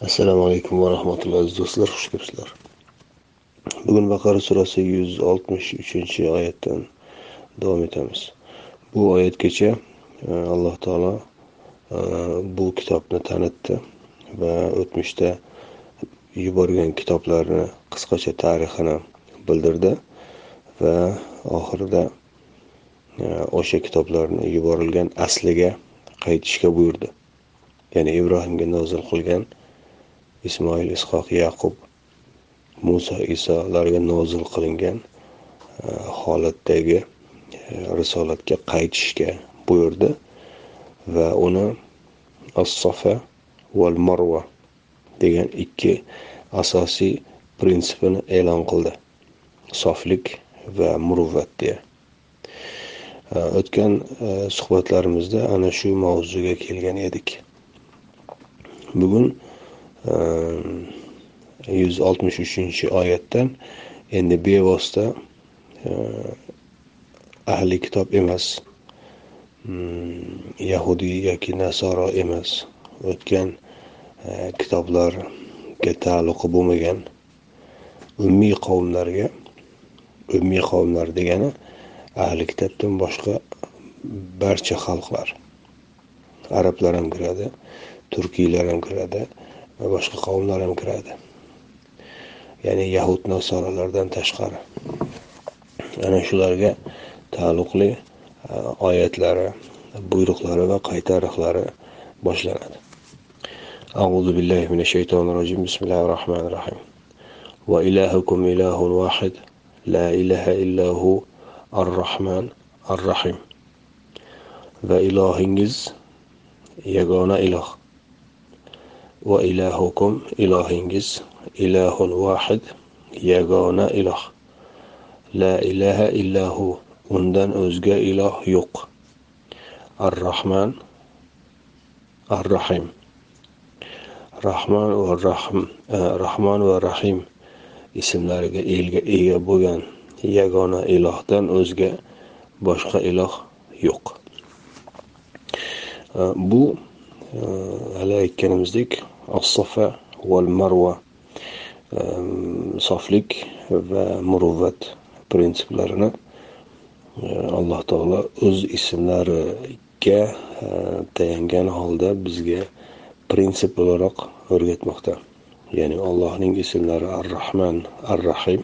assalomu alaykum va rahmatullohi aziz do'stlar xush kelibsizlar. Bugun baqara surasi yuz oltmish uchinchi oyatdan davom etamiz. Bu oyatgacha e, alloh taolo e, bu kitobni tanitdi va o'tmishda yuborgan kitoblarni qisqacha tarixini bildirdi va oxirida e, o'sha kitoblarni yuborilgan asliga qaytishga buyurdi. Ya'ni ibrohimga nozil qilgan ismoil ishoq yaqub muso isolarga nozil qilingan e, holatdagi e, risolatga qaytishga buyurdi va uni assofa val marva degan ikki asosiy prinsipini e'lon qildi. Soflik va muruvvat deya. E, o'tgan suhbatlarimizda ana shu mavzuga kelgan edik. Bugun Ehm, yuz oltmish uchinchi oyatdan endi bevosita ehm, ahli kitob emas mm, yahudiy yoki nasoro emas o'tgan e, kitoblarga taalluqi bo'lmagan ummiy qavmlarga ummiy qavmlar degani ahli kitobdan boshqa barcha xalqlar. Arablar ham kiradi turkiylar ham kiradi va boshqa qavmlar ham kiradi ya'ni yahud nasorolardan tashqari ana shularga taalluqli e, oyatlari buyruqlari va qaytariqlari boshlanadi أعوذ بالله من الشيطان الرجيم بسم الله الرحمن الرحيم وإلهكم إله واحد لا إله إلا هو الرحمن الرحيم va ilohingiz yagona iloh Va ilahukum ilohingiz ilohul vahid yagona iloh. La ilaha illahu undan o'zga iloh yo'q. Ar rahman ar rahim rahmon va rahim e, rahmon va rahim ismlariga ega bo'lgan yagona ilohdan o'zga boshqa iloh yo'q. E, bu e, hali aytganimizdek as-safa val soflik va muruvvat prinsiplarini alloh taolo o'z ismlariga tayangan holda bizga prinsip o'laroq o'rgatmoqda ya'ni allohning ismlari ar rahman ar rahim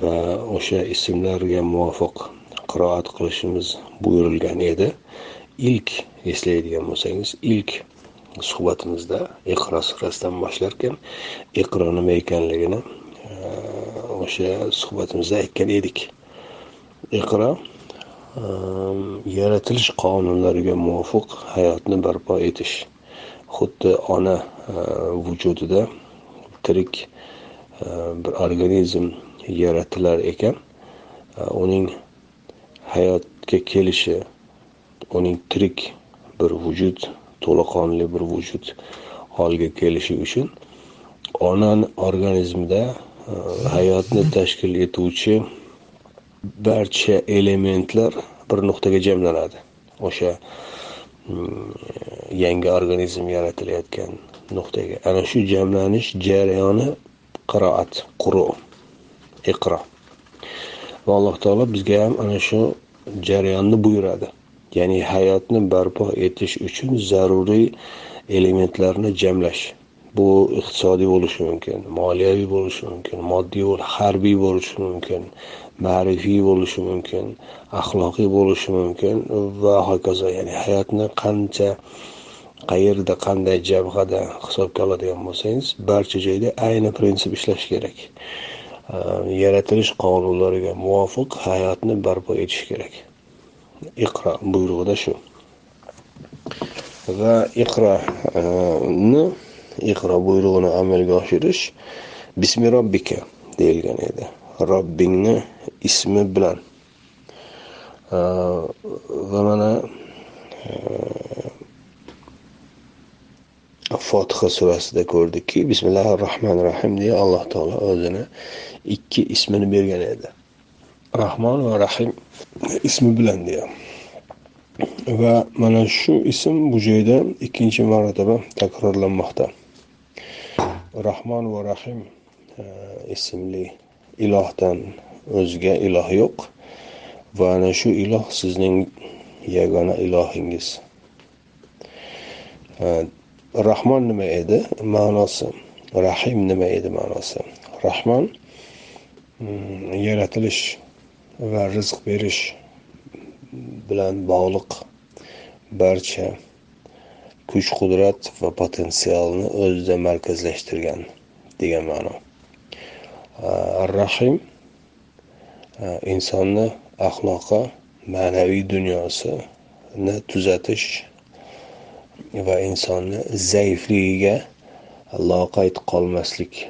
va o'sha ismlarga muvofiq qiroat qilishimiz buyurilgan edi. Ilk eslaydigan bo'lsangiz ilk suhbatimizda iqro surasidan boshlarkan iqro nima ekanligini o'sha suhbatimizda aytgan edik. Iqro yaratilish qonunlariga muvofiq hayotni barpo etish xuddi ona vujudida tirik bir organizm yaratilar ekan. Uning hayotga kelishi uning tirik bir vujud to'laqonli bir vujud holga kelishi uchun onani organizmida e, hayotni tashkil etuvchi barcha elementlar bir nuqtaga jamlanadi. O'sha mm, yangi organizm yaratilayotgan nuqtaga. Ana shu jamlanish jarayoni qiroat quru iqro. Va alloh taolo bizga ham ana shu jarayonni buyuradi ya'ni hayotni barpo etish uchun zaruriy elementlarni jamlash. Bu iqtisodiy bo'lishi mumkin moliyaviy bo'lishi mumkin moddiy harbiy bo'lishi mumkin ma'rifiy bo'lishi mumkin axloqiy bo'lishi mumkin va hokazo ya'ni hayotni qancha qayerda qanday jabhada hisobga oladigan bo'lsangiz barcha joyda ayni prinsip ishlashi kerak. Ehm, yaratilish qonunlariga muvofiq hayotni barpo etish kerak. Iqro buyrug'ida shu. Va iqroni e, iqro buyrug'ini amalga oshirish bismi robbika deyilgan edi. Robbingni ismi bilan. E, va mana e, fotiha surasida ko'rdikki bismillahi rohmanir rohim deya alloh taolo o'zini ikki ismini bergan edi. Rahmon va rahim ismi bilan deya. Va mana shu ism bu joyda ikkinchi marotaba takrorlanmoqda. Rahmon va rahim e, ismli ilohdan o'zga iloh yo'q va ana shu iloh sizning yagona ilohingiz. E, Rahmon nima edi ma'nosi? Rahim nima edi ma'nosi? Rahmon mm, yaratilish va rizq berish bilan bog'liq barcha kuch qudrat va potensialni o'zida markazlashtirgan degan ma'no. Ar rahim insonni axloqi ma'naviy dunyosini tuzatish va insonni zaifligiga loqayd qolmaslik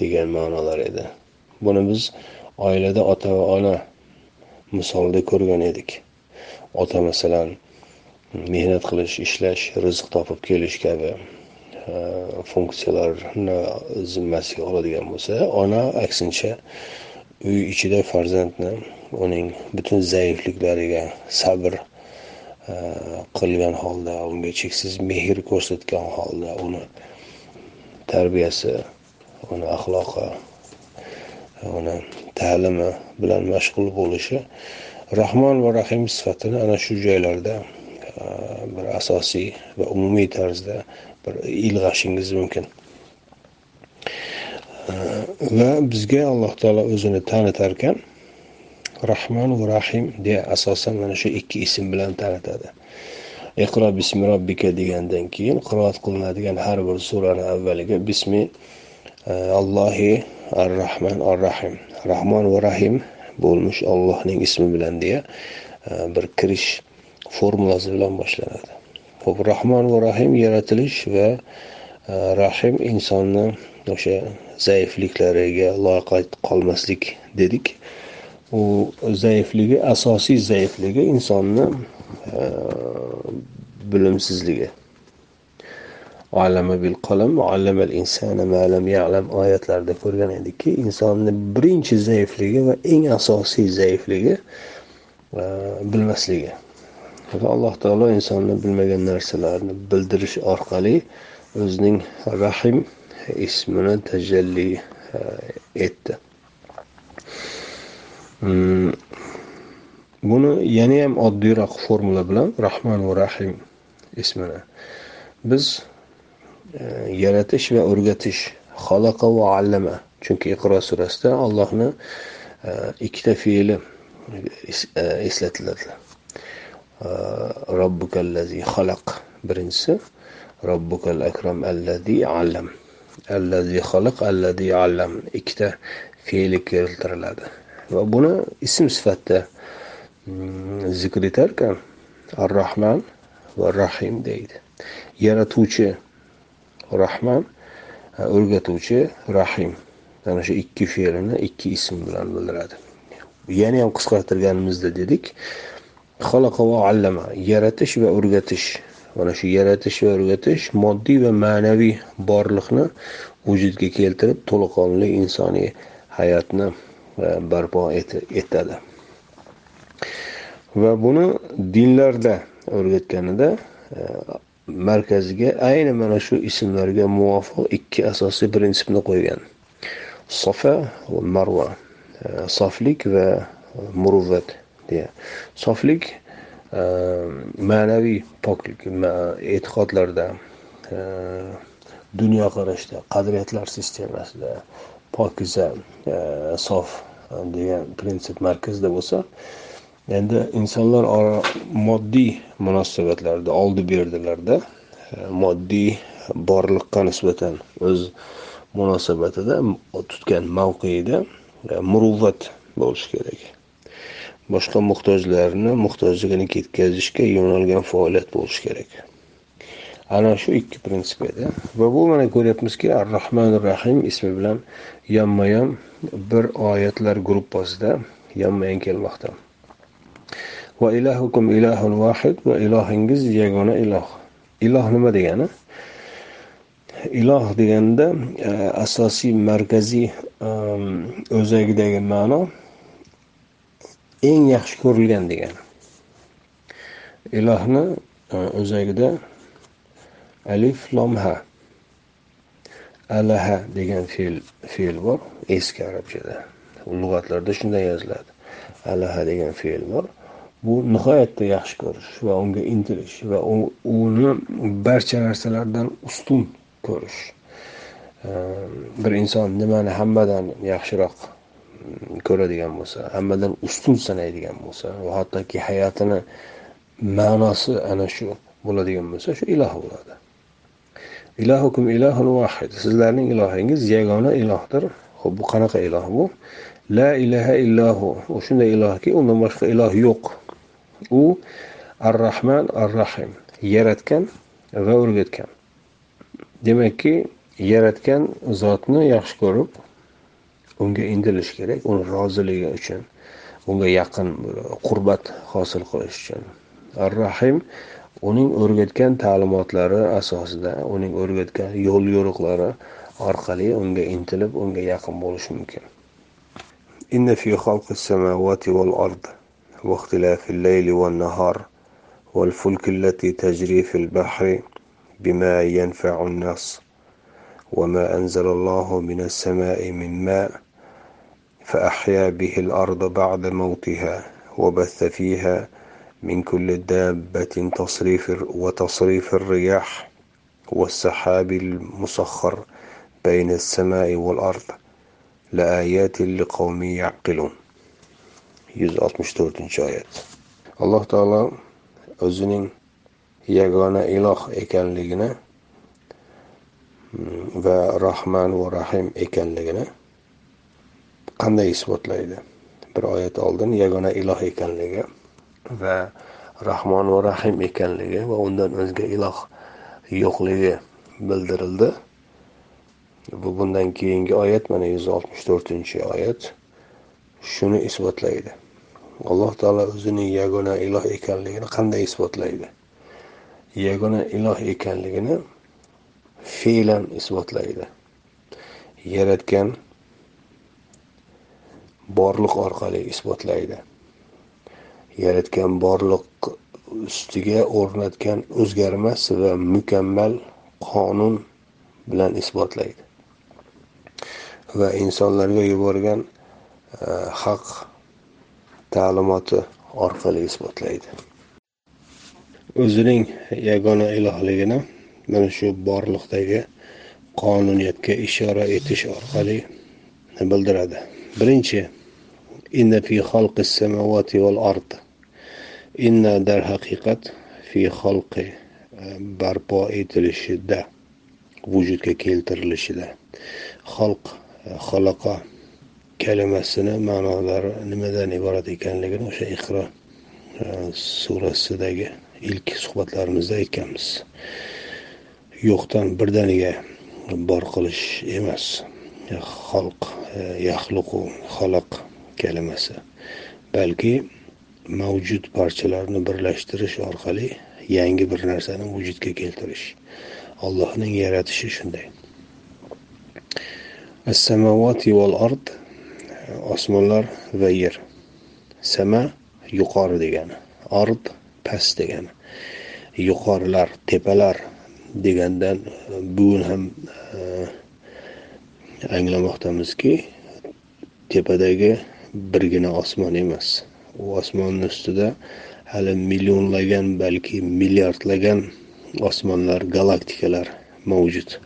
degan ma'nolar edi. Buni biz oilada ota va ona misolida ko'rgan edik. Ota masalan mehnat qilish ishlash rizq topib kelish kabi e, funksiyalarni zimmasiga oladigan bo'lsa ona aksincha uy ichida farzandni uning butun zaifliklariga sabr e, qilgan holda unga cheksiz mehr ko'rsatgan holda uni tarbiyasi uni axloqi uni ta'limi bilan mashg'ul bo'lishi rahmon va rahim sifatini ana shu joylarda bir asosiy va umumiy tarzda bir ilg'ashingiz mumkin. Va bizga alloh taolo o'zini tanitar ekan rahmon va rahim deya asosan mana shu ikki ism bilan tanitadi. Iqro bismi robbika degandan keyin qiroat qilinadigan har bir surani avvaliga bismi allohi ar rahman ar rahim rahmon va rahim bo'lmish ollohning ismi bilan deya e, bir kirish formulasi bilan boshlanadi. Ho'p rahmon va rahim yaratilish va e, rahim insonni o'sha zaifliklariga loqayd qolmaslik dedik. U zaifligi asosiy zaifligi insonni e, bilimsizligi. Allama bil qalam allamal insana ma lam ya'lam oyatlarida ko'rgan edikki insonni birinchi zaifligi va eng asosiy zaifligi e, bilmasligi. Va alloh taolo insonni bilmagan narsalarni bildirish orqali o'zining rahim ismini tajalli e, etdi. Hmm. Buni yana ham oddiyroq formula bilan rahman va rahim ismini biz Э, yaratish va o'rgatish. Xalaqa va allama. Chunki iqro surasida allohni e, ikkita fe'li e, e, eslatiladi. Robbukallazi xalaq. Birinchisi robbukal akram allazi allam. Allazi xalaq allazi allam. Ikkita fe'li keltiriladi. Va buni ism sifatida mm, zikr etarkan ar rahman va rahim deydi. Yaratuvchi rahman o'rgatuvchi rahim. Mana shu ikki fe'lini ikki ism bilan bildiradi. Yana ham qisqartirganimizda dedik xalaqa va allama yaratish va o'rgatish. Mana shu yaratish va o'rgatish moddiy va ma'naviy borliqni vujudga keltirib to'laqonli insoniy hayotni e, barpo etadi. Va buni dinlarda o'rgatganida e, markaziga ayni mana shu ismlarga muvofiq ikki asosiy prinsipni qo'ygan. Sofa va marva e, soflik va e, muruvvat deya. Soflik e, ma'naviy poklik e'tiqodlarda dunyoqarashda qadriyatlar sistemasida pokiza sof degan prinsip markazda bo'lsa endi insonlar moddiy munosabatlarda oldi berdilarda e, moddiy borliqqa nisbatan o'z munosabatida tutgan mavqeida e, muruvvat bo'lishi kerak. Boshqa muhtojlarni muhtojligini ketkazishga yo'nalgan faoliyat bo'lishi kerak. Ana shu ikki prinsip edi. Va bu mana ko'ryapmizki ar rohmanir rahim ismi bilan yonma yon bir oyatlar gruppasida yonma yon kelmoqda. Va ilahukum ilahun vahid va ilohingiz yagona iloh. Iloh nima degani? Iloh deganda e, asosiy markaziy e, o'zagidagi ma'no eng yaxshi ko'rilgan degani. Ilohni e, o'zagida alif lomha alaha degan fe'l fe'l bor eski arabchada. Lug'atlarda shunday yoziladi. Alaha degan fe'l bor. Bu nihoyatda yaxshi ko'rish va unga intilish va uni barcha narsalardan ustun ko'rish. Ehm, bir inson nimani hammadan yaxshiroq mm, ko'radigan bo'lsa hammadan ustun sanaydigan bo'lsa va hattoki hayotini ma'nosi ana shu bo'ladigan bo'lsa shu iloh bo'ladi. Ilohukum ilohun vahid. Sizlarning ilohingiz yagona ilohdir. Ho'p bu qanaqa iloh bu? La ilaha illohu u shunday ilohki undan boshqa iloh yo'q. U ar rahman ar rahim yaratgan va o'rgatgan. Demakki yaratgan zotni yaxshi ko'rib unga intilish kerak uni roziligi uchun unga yaqin qurbat hosil qilish uchun. Ar rahim uning o'rgatgan ta'limotlari asosida uning o'rgatgan yo'l yo'riqlari orqali unga intilib unga yaqin bo'lish mumkin. واختلاف الليل والنهار والفلك التي تجري في البحر بما ينفع الناس وما أنزل الله من السماء من ماء فأحيا به الأرض بعد موتها وبث فيها من كل دابة تصريف وتصريف الرياح والسحاب المسخر بين السماء والأرض. لآيات لقوم يعقلون. 164 oyat. Alloh taolo o'zining yagona iloh ekanligini mm, va rahman va rahim ekanligini qanday isbotlaydi? Bir oyat oldin yagona iloh ekanligi va rahmon va rahim ekanligi va undan o'zga iloh yo'qligi bildirildi. Bu bundan keyingi oyat mana yuz oltmish to'rtinchi oyat shuni isbotlaydi. Alloh taolo o'zining yagona iloh ekanligini qanday isbotlaydi? Yagona iloh ekanligini fe'lan isbotlaydi. Yaratgan borliq orqali isbotlaydi. Yaratgan borliq ustiga o'rnatgan o'zgarmas va mukammal qonun bilan isbotlaydi. Va insonlarga yuborgan eh, haq ta'limoti orqali isbotlaydi. O'zining yagona ilohligini mana shu borliqdagi qonuniyatga ishora etish orqali bildiradi. Birinchi inna fi xalqi samavati val ard inna darhaqiqat fi xalqi e, barpo etilishida vujudga keltirilishida. Xalq e, xaloqa kalimasini ma'nolari nimadan iborat ekanligini o'sha iqro e, surasidagi ilk suhbatlarimizda aytganmiz. Yo'qdan birdaniga bor qilish emas. Xalq e, yaxluqu xaloq kalimasi. Balki mavjud parchalarni birlashtirish orqali yangi bir narsani vujudga keltirish. Allohning yaratishi shunday. As-samavati val ard osmonlar va yer. Sama yuqori degani ard past degani. Yuqorilar tepalar degandan bugun ham e, anglamoqdamizki tepadagi birgina osmon emas. U osmonni ustida hali millionlagan balki milliardlagan osmonlar galaktikalar mavjud.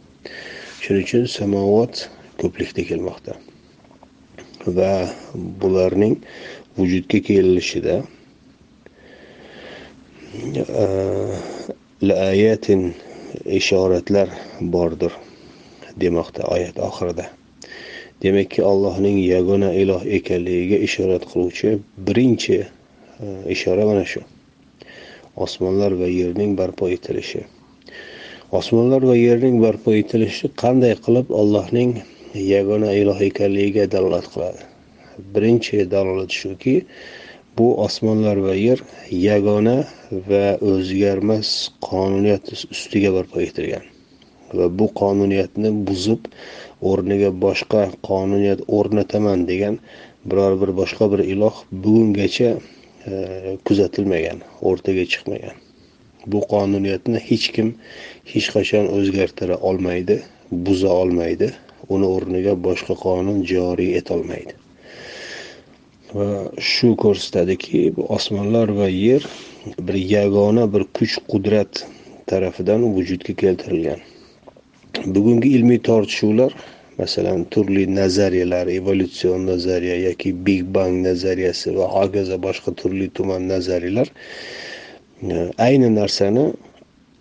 Shuning uchun samovat ko'plikda kelmoqda. Va bularning vujudga kelishida e, laayatin ishoratlar bordir demoqda oyat oxirida. Demakki allohning yagona iloh ekanligiga ishorat qiluvchi birinchi e, ishora mana shu. Osmonlar va yerning barpo etilishi. Osmonlar va yerning barpo etilishi qanday qilib allohning yagona iloh ekanligiga dalolat qiladi. Birinchi dalolat shuki bu osmonlar va yer yagona va o'zgarmas qonuniyat ustiga barpo etilgan. Va bu qonuniyatni buzib o'rniga boshqa qonuniyat o'rnataman degan biror bir boshqa bir iloh bugungacha e, kuzatilmagan o'rtaga chiqmagan. Bu qonuniyatni hech kim hech qachon o'zgartira olmaydi buza olmaydi. Uni o'rniga boshqa qonun joriy etolmaydi. Va shu ko'rsatadiki osmonlar va yer bir yagona bir kuch qudrat tarafidan vujudga keltirilgan. Bugungi ilmiy tortishuvlar masalan turli nazariyalar evolyutsion nazariya yoki big bang nazariyasi va hokazo boshqa turli tuman nazariyalar e, ayni narsani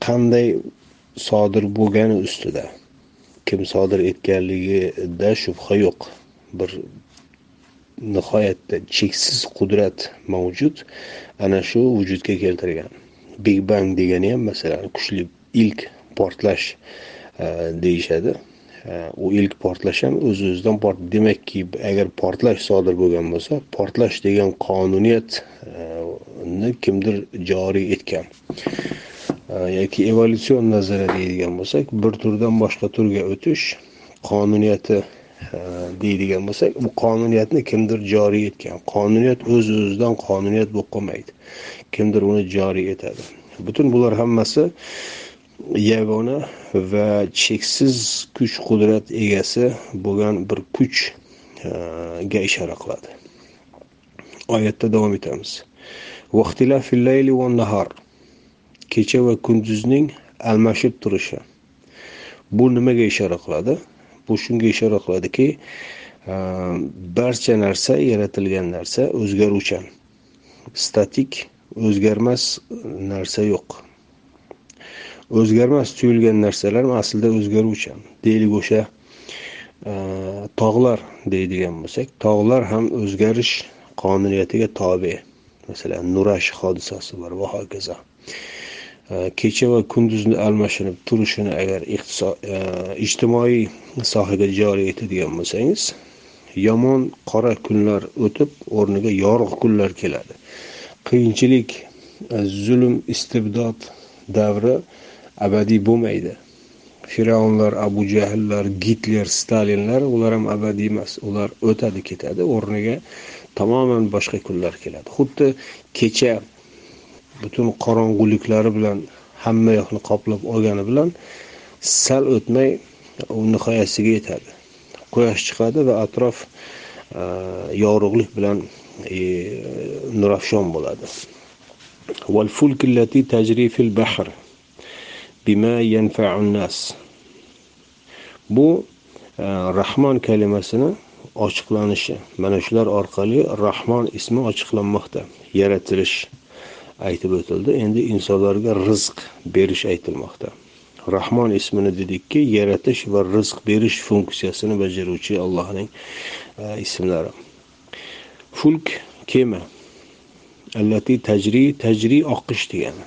qanday sodir bo'lgani ustida kim sodir etganligida shubha yo'q. Bir nihoyatda cheksiz qudrat mavjud ana shu vujudga keltirgan. Big bang degani ham masalan kuchli ilk portlash e, deyishadi. E, u ilk portlash ham o'z o'zidan demakki agar portlash sodir bo'lgan bo'lsa portlash degan qonuniyatni kimdir joriy etgan. Э, yoki evolyutsion nazariya deydigan bo'lsak bir turdan boshqa turga o'tish qonuniyati e, deydigan bo'lsak bu qonuniyatni kimdir joriy etgan. Qonuniyat o'z o'zidan qonuniyat bo'lib qolmaydi. Kimdir uni joriy etadi. Butun bular hammasi yagona va cheksiz kuch qudrat egasi bo'lgan bir kuchga ishora qiladi. Oyatda davom etamiz. Kecha va kunduzning almashib turishi. Bu nimaga ishora qiladi? Bu shunga ishora qiladiki e, barcha narsa yaratilgan narsa o'zgaruvchan. Statik o'zgarmas narsa yo'q. O'zgarmas tuyulgan narsalar aslida o'zgaruvchan. Deylik o'sha e, tog'lar deydigan bo'lsak tog'lar ham o'zgarish qonuniyatiga tobe. Masalan nurash hodisasi bor va hokazo. Kecha va kunduzni almashinib turishini agar e, ijtimoiy sohaga joriy etadigan bo'lsangiz yomon qora kunlar o'tib o'rniga yorug' kunlar keladi. Qiyinchilik e, zulm istibdod davri abadiy bo'lmaydi. Fir'avnlar abu jahllar gitler stalinlar ular ham abadiy emas ular o'tadi ketadi o'rniga tamoman boshqa kunlar keladi. Xuddi kecha butun qorong'uliklari bilan hamma yoqni qoplab olgani bilan sal o'tmay u nihoyasiga yetadi. Quyosh chiqadi va atrof e, yorug'lik bilan e, nurafshon bo'ladi. Bu e, rahmon kalimasini ochiqlanishi mana shular orqali rahmon ismi ochiqlanmoqda yaratilish. Aytib o'tildi. Endi insonlarga rizq berish aytilmoqda. Rahmon ismini dedikki yaratish va rizq berish funksiyasini bajaruvchi allohning e, ismlari. Fulk kema. Allati tajri tajri oqish degani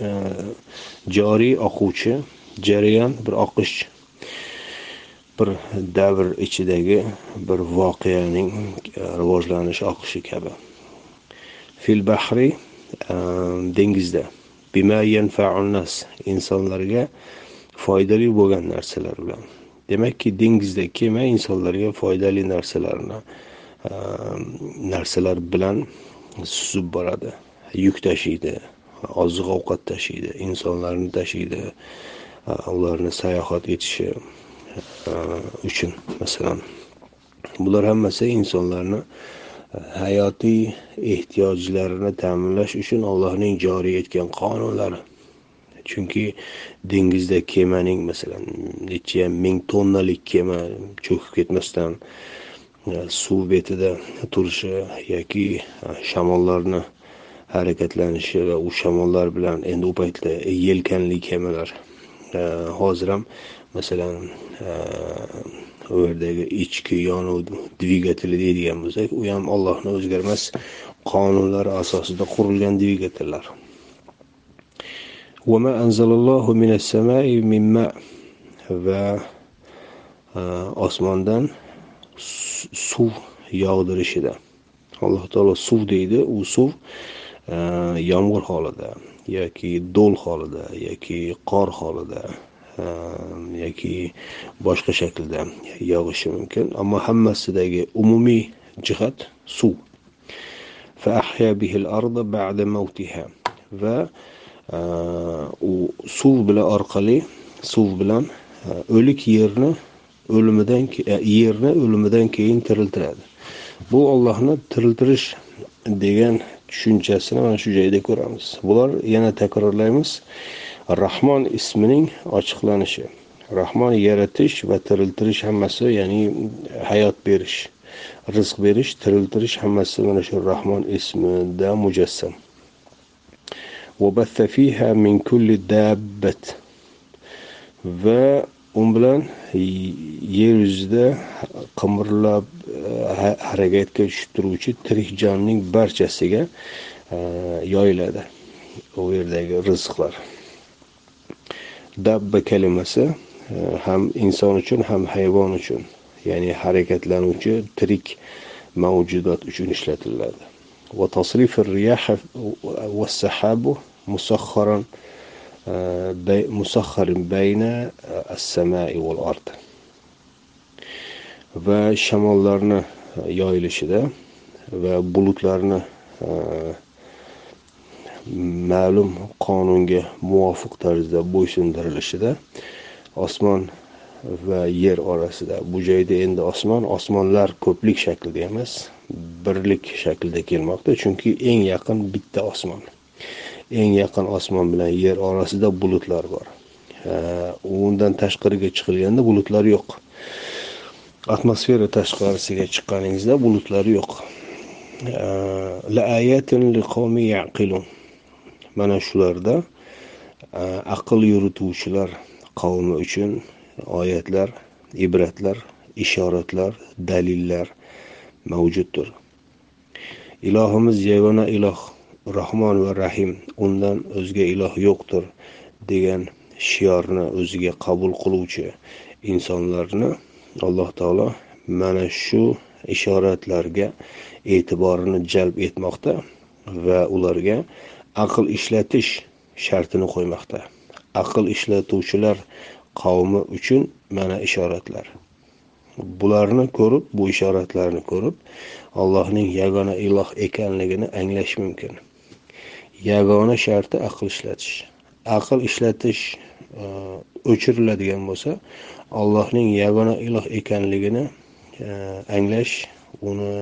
e, joriy oquvchi jarayon bir oqish bir davr ichidagi bir voqeaning rivojlanishi rivojlanish oqishi kabi. Fil bahri Ehm, dengizda. Bima nas. Insonlarga foydali bo'lgan narsalar bilan. Demakki dengizda kema insonlarga foydali narsalarni ehm, narsalar bilan suzib boradi. Yuk tashiydi oziq ovqat tashiydi insonlarni tashiydi e, ularni sayohat etishi e, uchun masalan. Bular hammasi insonlarni hayotiy ehtiyojlarini ta'minlash uchun allohning joriy etgan qonunlari. Chunki dengizda kemaning masalan necha ming tonnalik kema cho'kib ketmasdan e, suv betida turishi yoki e, shamollarni harakatlanishi va u shamollar bilan endi u paytda yelkanli kemalar e, hozir ham masalan u yerdagi ichki yonuv dvigateli deydigan bo'lsak u ham allohni o'zgarmas qonunlari asosida qurilgan dvigatellar va e, osmondan suv yog'dirishida. Alloh taolo suv deydi u suv e, yomg'ir holida yoki do'l holida yoki qor holida yoki boshqa shaklda yog'ishi mumkin. Ammo hammasidagi umumiy jihat suv. Va e, u suv bilan orqali suv bilan e, o'lik yerni o'limidan e, yerni o'limidan keyin tiriltiradi. Bu ollohni tiriltirish degan tushunchasini mana shu joyda ko'ramiz. Bular yana takrorlaymiz. Rahmon ismining ochiqlanishi rahmon yaratish va tiriltirish hammasi ya'ni hayot berish rizq berish tiriltirish hammasi mana shu rahmon ismida mujassam. Va u bilan yer yuzida qimirlab harakatga tushib turuvchi tirik jonning barchasiga e, yoyiladi u yerdagi rizqlar. dabba kalimasi e, ham inson uchun ham hayvon uchun ya'ni harakatlanuvchi tirik mavjudot uchun ishlatiladi. Va riyaha sahabu e, bayna as-samai ard. Va shamollarni yoyilishida va bulutlarni e, ma'lum qonunga muvofiq tarzda bo'ysundirilishida osmon va yer orasida. Bu joyda endi osmon osmonlar ko'plik shaklida emas birlik shaklida kelmoqda chunki eng yaqin bitta osmon. Eng yaqin osmon bilan yer orasida bulutlar bor. Undan tashqariga chiqilganda bulutlar yo'q. Atmosfera tashqarisiga chiqqaningizda bulutlar yo'q. Mana shularda aql yurituvchilar qavmi uchun oyatlar ibratlar ishoratlar dalillar mavjuddir. Ilohimiz yagona iloh rahmon va rahim undan o'zga iloh yo'qdir degan shiorni o'ziga qabul qiluvchi insonlarni alloh taolo mana shu ishoratlarga e'tiborini jalb etmoqda va ularga aql ishlatish shartini qo'ymoqda. Aql ishlatuvchilar qavmi uchun mana ishoratlar. Bularni ko'rib bu ishoratlarni ko'rib allohning yagona iloh ekanligini anglash mumkin. Yagona sharti aql ishlatish. Aql ishlatish e, o'chiriladigan bo'lsa allohning yagona iloh ekanligini e, anglash uni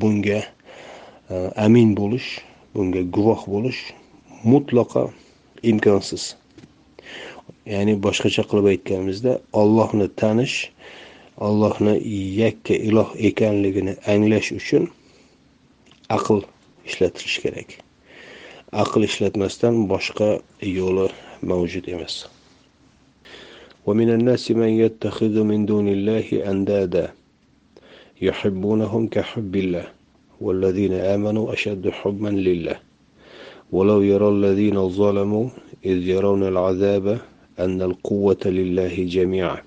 bunga e, amin bo'lish bunga guvoh bo'lish mutlaqo imkonsiz ya'ni boshqacha qilib aytganimizda ollohni tanish ollohni yakka iloh ekanligini anglash uchun aql ishlatilishi kerak aql ishlatmasdan boshqa yo'li mavjud emas ومن الناس من يتخذ من دون الله أندادا يحبونهم كحب الله والذين آمنوا أشد حبا لله ولو يرى الذين ظلموا إذ يرون العذاب أن القوة لله جميعا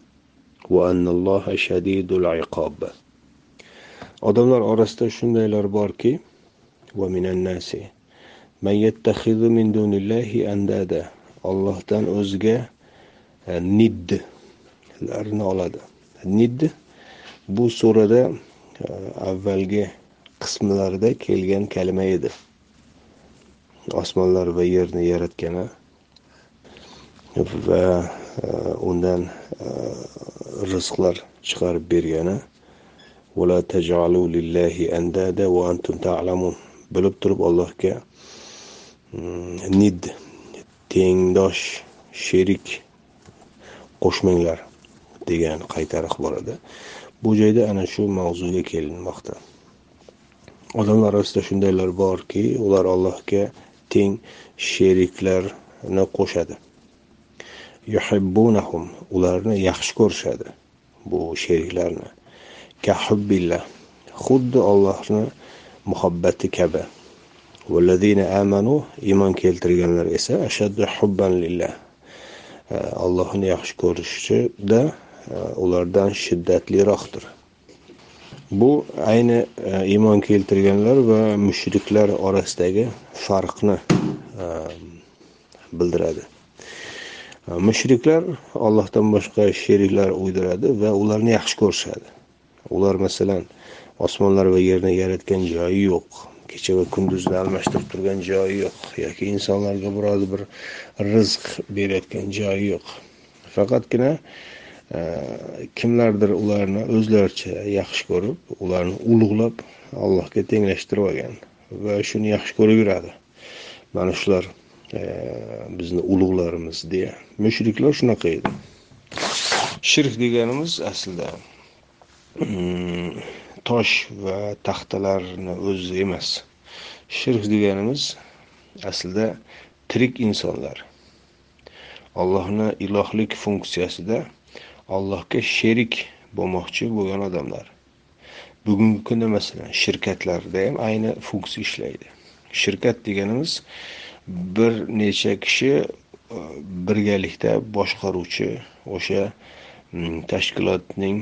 وأن الله شديد العقاب odamlar orasida shundaylar borki ollohdan o'zga e, niddlarni oladi nidd bu surada e, avvalgi qismlarida kelgan kalima edi osmonlar va yerni yaratgani va e, undan e, rizqlar chiqarib bergani. Bilib turib allohga mm, nid tengdosh sherik qo'shmanglar degan qaytariq boradi bu joyda ana shu mavzuga kelinmoqda. Odamlar orasida shundaylar borki ular allohga teng sheriklarni qo'shadi. Yuhibbunahum ularni yaxshi ko'rishadi bu sheriklarni. Kahubbillah xuddi ollohni muhabbati kabi. Vallazina amanu iymon keltirganlar esa ashaddu hubban lillah. Allohni yaxshi ko'rishda ulardan shiddatliroqdir. Bu ayni e, iymon keltirganlar va mushriklar orasidagi farqni e, bildiradi. E, mushriklar ollohdan boshqa sheriklar uydiradi va ularni yaxshi ko'rishadi. Ular masalan osmonlar va yerni yaratgan joyi yo'q kecha va kunduzni almashtirib turgan joyi yo'q yoki insonlarga biror bir rizq berayotgan joyi yo'q. Faqatgina kimlardir ularni o'zlaricha yaxshi ko'rib ularni ulug'lab allohga tenglashtirib olgan va shuni yaxshi ko'rib yuradi. Mana shular e, bizni ulug'larimiz deya. Mushriklar shunaqa edi. Shirk deganimiz aslida hmm, tosh va taxtalarni o'zi emas. Shirk deganimiz aslida tirik insonlar. Allohni ilohlik funksiyasida allohga sherik bo'lmoqchi bo'lgan odamlar. Bugungi kunda masalan shirkatlarda ham ayni funksiya ishlaydi. Shirkat deganimiz bir necha kishi e, birgalikda boshqaruvchi o'sha mm, tashkilotning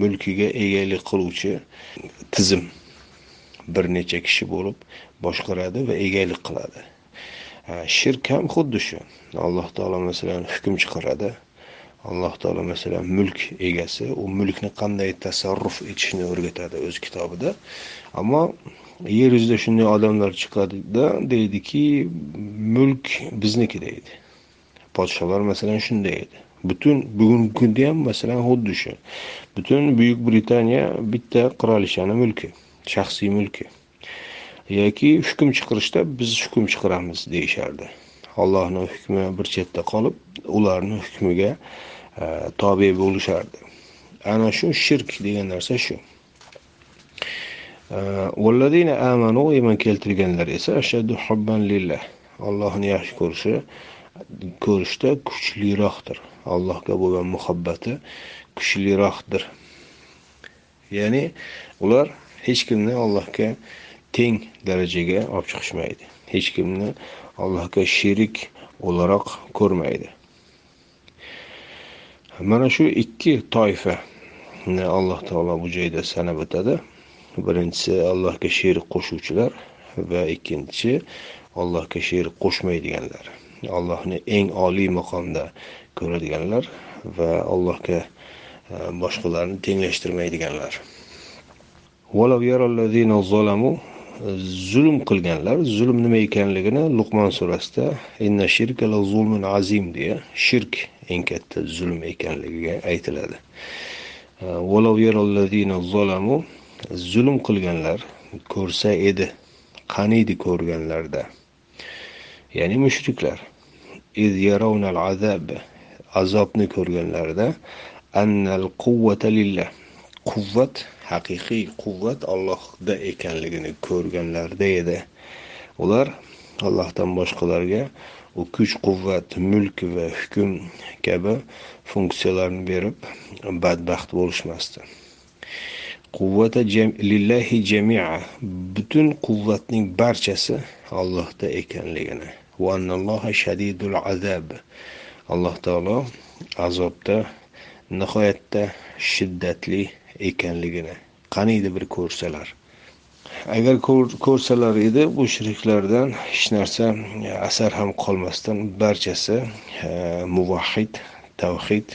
mulkiga egalik qiluvchi tizim bir necha kishi bo'lib boshqaradi va egalik qiladi. Shirk ham xuddi shu. Alloh taolo masalan hukm chiqaradi. Alloh taolo masalan mulk egasi u mulkni qanday tasarruf etishni o'rgatadi o'z kitobida. Ammo yer yuzida shunday odamlar chiqadida deydiki mulk bizniki deydi. Podsholar masalan shunday edi. Butun bugungi kunda ham masalan xuddi shu. Butun buyuk britaniya bitta qirolichani mulki shaxsiy mulki. Yoki hukm chiqarishda biz hukm chiqaramiz deyishardi. Allohni hukmi bir chetda qolib ularni hukmiga tobe bo'lishardi. Ana shu shirk degan narsa shu. E, amanu iymon keltirganlar esa ashaddu hubban lillah. Allohni yaxshi ko'rishi ko'rishda kuchliroqdir. Allohga bo'lgan muhabbati kuchliroqdir. Ya'ni ular hech kimni allohga teng darajaga olib chiqishmaydi. Hech kimni allohga sherik o'laroq ko'rmaydi. Mana shu ikki toifa alloh taolo bu joyda sanab o'tadi. Birinchisi allohga sherik qo'shuvchilar va ikkinchisi allohga sherik qo'shmaydiganlar. Allohni eng oliy maqomda ko'radiganlar va allohga e, boshqalarni tenglashtirmaydiganlar. Zulm qilganlar zulm nima ekanligini luqmon surasida inna shirka la zulmun azim deya shirk eng katta zulm ekanligiga aytiladi. Uh, zulm qilganlar ko'rsa edi qaniydi ko'rganlarda? Ya'ni mushriklar. Azobni ko'rganlarida annal quvvata lillah quvvat haqiqiy quvvat Allohda ekanligini ko'rganlarida edi. Ular Allohdan boshqalarga u kuch quvvat mulk va hukm kabi funksiyalarni berib badbaxt bo'lishmasdi. Quvvata lillahi jamia butun quvvatning barchasi Allohda ekanligini. Va shadidul azab. Alloh taolo azobda nihoyatda shiddatli ekanligini qaniydi bir ko'rsalar. Agar ko'rsalar edi bu shirklardan hech narsa e, asar ham qolmasdan barchasi e, muvahhid tavhid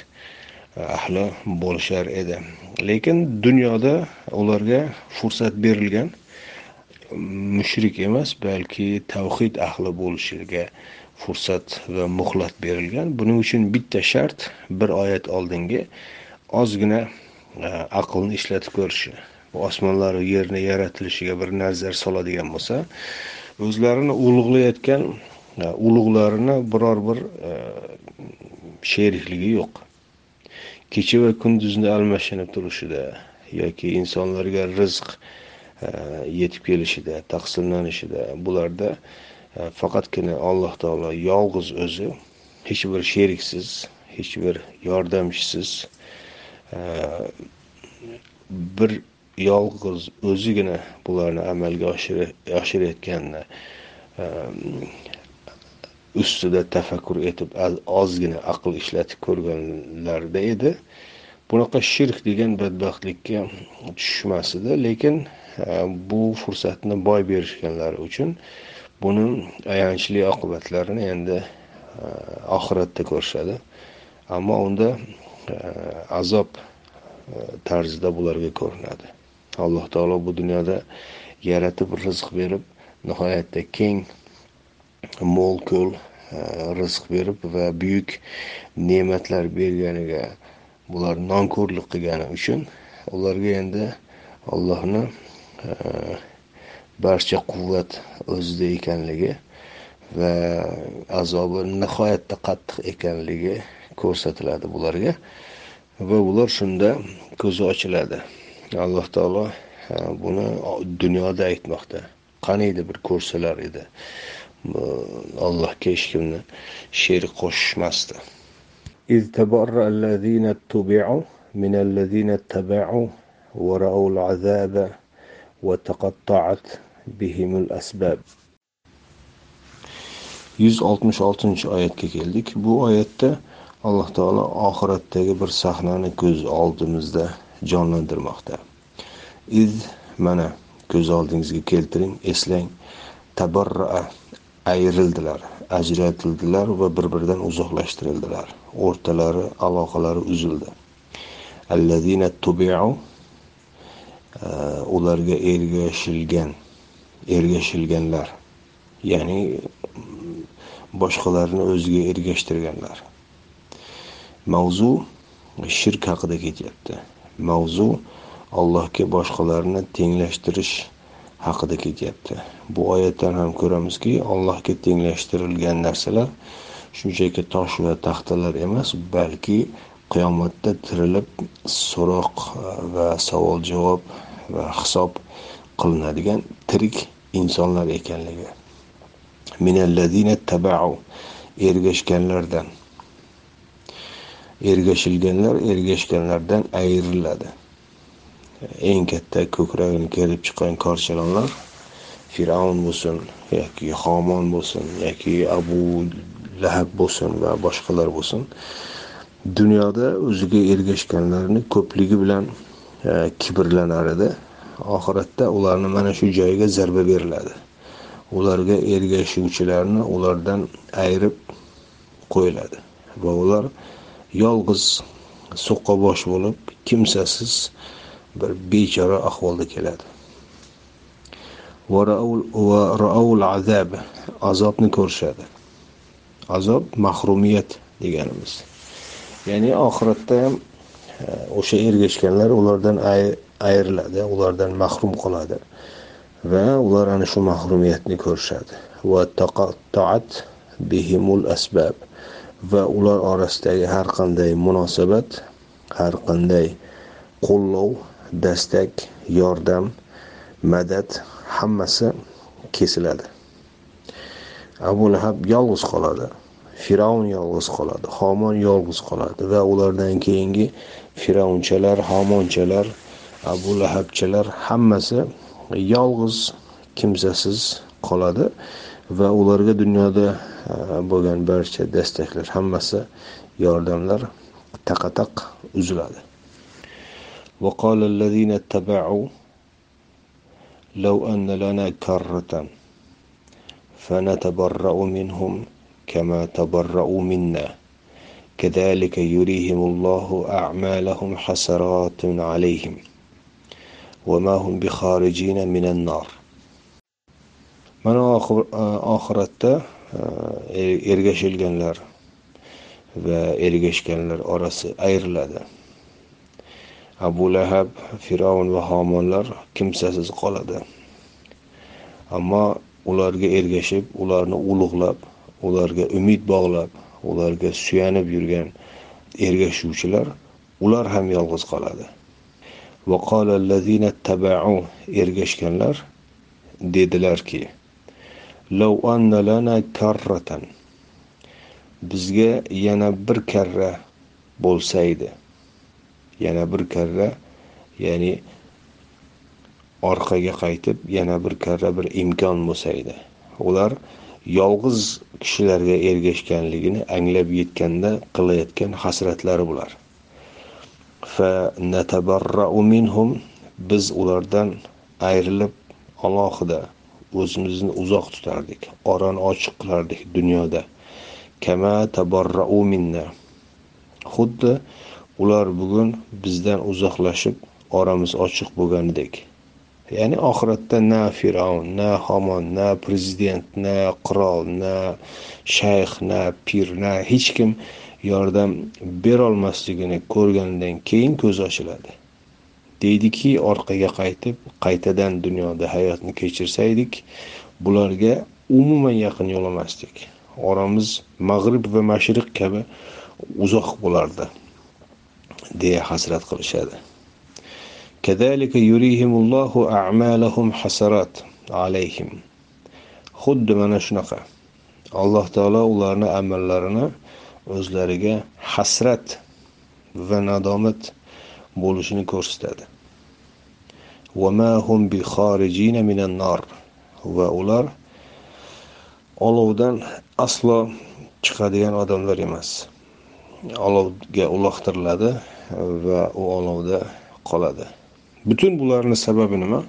e, ahli bo'lishar edi. Lekin dunyoda ularga fursat berilgan mushrik emas balki tavhid ahli bo'lishiga fursat va muhlat berilgan. Buning uchun bitta shart bir oyat oldingi ozgina e, aqlni ishlatib ko'rishi. Osmonlaru yerni yaratilishiga bir nazar soladigan bo'lsa o'zlarini ulug'layotgan e, ulug'larini biror bir e, sherikligi yo'q. Kecha va kunduzni almashinib turishida yoki insonlarga rizq e, yetib kelishida taqsimlanishida bularda faqatgina alloh taolo yolg'iz o'zi hech bir sheriksiz hech bir yordamchisiz bir yolg'iz o'zigina bularni amalga oshirayotganini ehm, ustida tafakkur etib ozgina aql ishlatib ko'rganlarida edi. Bunaqa shirk degan badbaxtlikka tushishmas edi lekin ehm, bu fursatni boy berishganlari uchun buni ayanchli oqibatlarini endi ehm, oxiratda ko'rishadi. Ammo unda azob tarzida bularga ko'rinadi. Alloh taolo bu dunyoda yaratib rizq berib nihoyatda keng mo'l ko'l e, rizq berib va buyuk ne'matlar berganiga bular nonko'rlik qilgani uchun ularga endi allohni e, barcha quvvat o'zida ekanligi va azobi nihoyatda qattiq ekanligi ko'rsatiladi bularga va ular shunda ko'zi ochiladi. alloh taolo e, buni dunyoda aytmoqda qaniydi bir ko'rsalar edi allohga hech kimni sherik qo'shishmasdi إذ تبرأ الذين اتبعوا من الذين اتبعوا ورأوا العذاب وتقطعت بهم الأسباب 166 oyatga keldik bu oyatda alloh taolo oxiratdagi bir sahnani ko'z oldimizda jonlantirmoqda. Iz mana ko'z oldingizga keltiring eslang. Tabarraa ayrildilar ajratildilar va bir biridan uzoqlashtirildilar. O'rtalari aloqalari uzildi. Allazina tubiu e, ularga ergashilgan ergashilganlar. Ya'ni boshqalarni o'ziga ergashtirganlar. Mavzu shirk haqida ketyapti. Mavzu allohga boshqalarni tenglashtirish haqida ketyapti. Bu oyatdan ham ko'ramizki allohga tenglashtirilgan narsalar shunchaki tosh va taxtalar emas balki qiyomatda tirilib so'roq va savol javob va hisob qilinadigan tirik insonlar ekanligi. Ergashganlardan. Ergashilganlar ergashganlardan ayriladi. Eng katta ko'kragini kelib chiqqan korchalonlar fir'avn bo'lsin yoki homon bo'lsin yoki abu lahab bo'lsin va boshqalar bo'lsin dunyoda o'ziga ergashganlarni ko'pligi bilan e, kibrlanar edi. Oxiratda ularni mana shu joyiga zarba beriladi. Ularga ergashuvchilarni ulardan ayirib qo'yiladi va ular yolg'iz so'qqabosh bo'lib kimsasiz bir bechora ahvolda keladi. Azobni ko'rishadi. Azob mahrumiyat deganimiz. Ya'ni oxiratda ham e, o'sha ergashganlar ulardan ayriladi ulardan mahrum qoladi. Va ular ana shu mahrumiyatni ko'rishadi. Va va ular orasidagi har qanday munosabat har qanday qo'llov dastak yordam madad hammasi kesiladi. Abu lahab yolg'iz qoladi fir'avn yolg'iz qoladi homon yolg'iz qoladi va ulardan keyingi fir'avnchalar homonchalar abu lahabchalar hammasi yolg'iz kimsasiz qoladi va ularga dunyoda bo'lgan barcha dastaklar hammasi yordamlar taqataq uziladi. وقال الذين اتبعوا لو أن لنا كرة فنتبرأ منهم كما تبرأوا منا كذلك يريهم الله أعمالهم حسرات عليهم وما هم بخارجين من النار من oxiratda E, ergashilganlar va ergashganlar orasi ayriladi. Abu lahab fir'avn va homonlar kimsasiz qoladi. Ammo ularga ergashib ularni ulug'lab ularga umid bog'lab ularga suyanib yurgan ergashuvchilar ular ham yolg'iz qoladi. Ergashganlar dedilarki bizga yana bir karra bo'lsaydi. Yana bir karra ya'ni orqaga qaytib yana bir karra bir imkon bo'lsa edi ular yolg'iz kishilarga ergashganligini anglab yetganda qilayotgan hasratlari bular. Minhum biz ulardan ayrilib alohida o'zimizni uzoq tutardik orani ochiq qilardik dunyoda. Kama tabarrau minna. Xuddi ular bugun bizdan uzoqlashib oramiz ochiq bo'lganidek. Ya'ni oxiratda na fir'avn na homon na prezident na qirol na shayx na pir na hech kim yordam berolmasligini ko'rgandan keyin ko'zi ochiladi. Deydiki orqaga qaytib qaytadan dunyoda hayotni kechirsaydik bularga umuman yaqin yo'lamasdik oramiz mag'rib va mashriq kabi uzoq bo'lardi deya hasrat qilishadi. Xuddi mana shunaqa. Alloh taolo ularni amallarini o'zlariga hasrat va nadomat bo'lishini ko'rsatadi. Va ular olovdan aslo chiqadigan odamlar emas. Olovga uloqtiriladi va u olovda qoladi. Butun bularni sababi nima?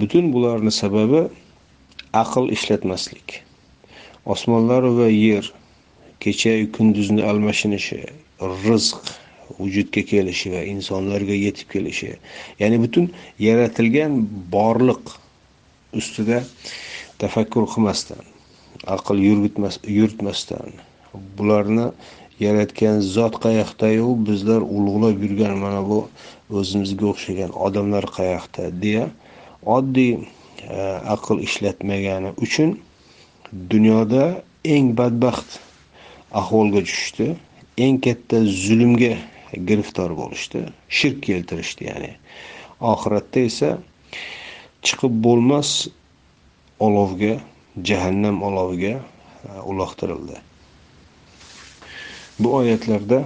Butun bularni sababi aql ishlatmaslik. Osmonlar va yer kechayu kunduzni almashinishi rizq vujudga kelishi va insonlarga yetib kelishi. Ya'ni butun yaratilgan borliq ustida tafakkur qilmasdan aql yuritmasdan bularni yaratgan zot qayoqdayu bizlar ulug'lab yurgan mana bu o'zimizga o'xshagan odamlar qayoqda deya oddiy e, aql ishlatmagani uchun dunyoda eng badbaxt ahvolga tushishdi. Eng katta zulmga giriftor bo'lishdi. Shirk keltirishdi ya'ni. Oxiratda esa chiqib bo'lmas olovga jahannam oloviga e, uloqtirildi. Bu oyatlarda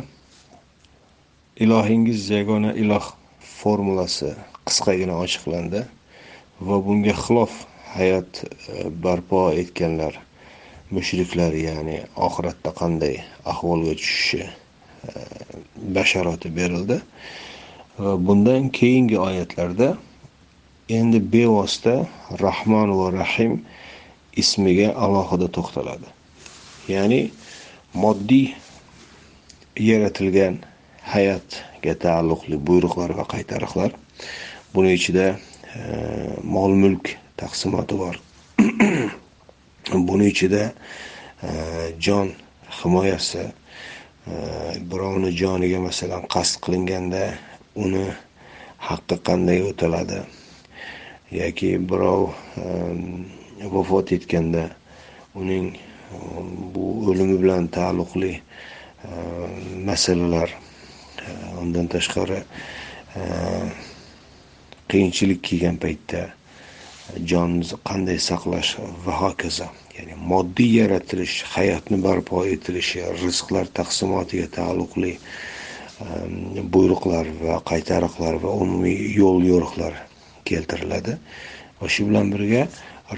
ilohingiz yagona iloh formulasi qisqagina ochiqlandi va bunga xilof hayot e, barpo etganlar mushriklar ya'ni oxiratda qanday ahvolga tushishi basharoti berildi. Va bundan keyingi oyatlarda endi bevosita rahmon va rahim ismiga alohida to'xtaladi. Ya'ni moddiy yaratilgan hayotga taalluqli buyruqlar va qaytariqlar. Buni ichida e, mol mulk taqsimoti bor. Buni ichida e, jon himoyasi birovni joniga masalan qasd qilinganda uni haqqi qanday o'taladi? Yoki birov vafot etganda uning bu o'limi bilan taalluqli masalalar e, undan tashqari e, qiyinchilik kelgan paytda e, jonni qanday saqlash va hokazo. Ya'ni moddiy yaratilish hayotni barpo etilishi rizqlar taqsimotiga taalluqli ehm, buyruqlar va qaytariqlar va umumiy yo'l yo'riqlar keltiriladi. Va shu bilan birga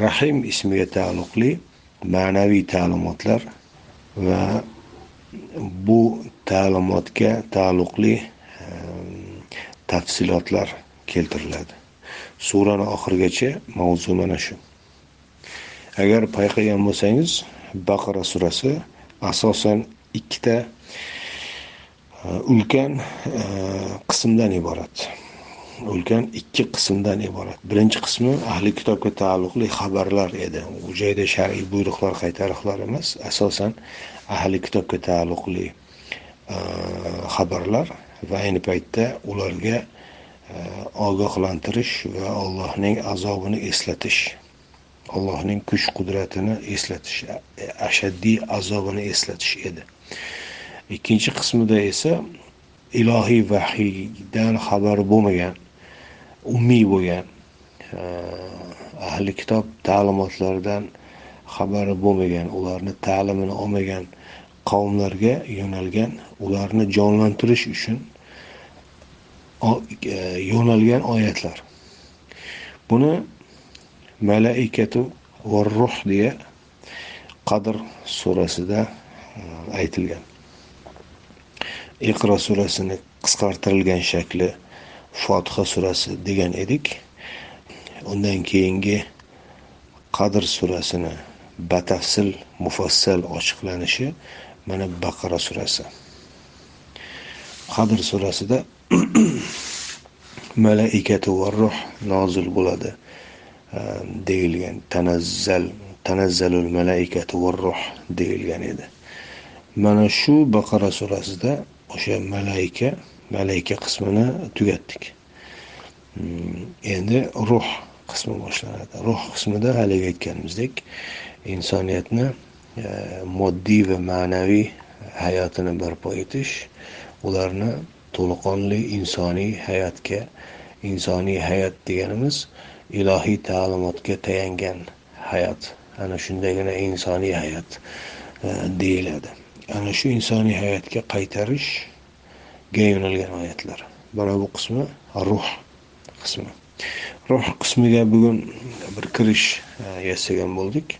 rahim ismiga taalluqli ma'naviy ta'limotlar va bu ta'limotga taalluqli ehm, tafsilotlar keltiriladi. Surani oxirigacha mavzu mana shu. Agar payqagan bo'lsangiz baqara surasi asosan ikkita uh, ulkan uh, qismdan iborat. Ulkan ikki qismdan iborat. Birinchi qismi ahli kitobga taalluqli xabarlar edi. U joyda shar'iy buyruqlar qaytariqlar emas asosan ahli kitobga taalluqli uh, xabarlar va ayni paytda ularga ogohlantirish va allohning azobini eslatish allohning kuch qudratini eslatish ashaddiy azobini eslatish edi. Ikkinchi qismida esa ilohiy vahiydan xabar bo'lmagan ummiy bo'lgan ahli kitob ta'limotlaridan xabari bo'lmagan ularni ta'limini olmagan qavmlarga yo'nalgan ularni jonlantirish uchun e, yo'nalgan oyatlar. Buni malaikatu va ruh deya qadr surasida e, aytilgan. Iqro surasini qisqartirilgan shakli fotiha surasi degan edik. Undan keyingi qadr surasini batafsil mufassal ochiqlanishi mana baqara surasi. Qadr surasida malaikatu va ruh nozil bo'ladi. Deyilgan tanazzal tanazzalul malaikatu va ruh deyilgan edi. Mana shu baqara surasida o'sha malayka malayka qismini tugatdik. Hmm, endi ruh qismi boshlanadi. Ruh qismida haligi aytganimizdek insoniyatni e, moddiy va ma'naviy hayotini barpo etish ularni to'laqonli insoniy hayotga insoniy hayot deganimiz ilohiy ta'limotga tayangan hayot ana shundagina insoniy hayot e, deyiladi. Ana shu insoniy hayotga qaytarishga yo'nalgan oyatlar. Mana bu qismi ruh qismi. Ruh qismiga bugun bir kirish e, yasagan bo'ldik.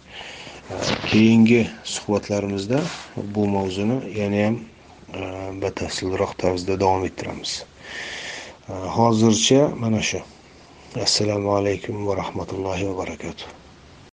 E, keyingi suhbatlarimizda bu mavzuni yanayam batafsilroq tarzda davom ettiramiz. Hozircha mana shu. Assalomu alaykum va rahmatullohi va barakatuh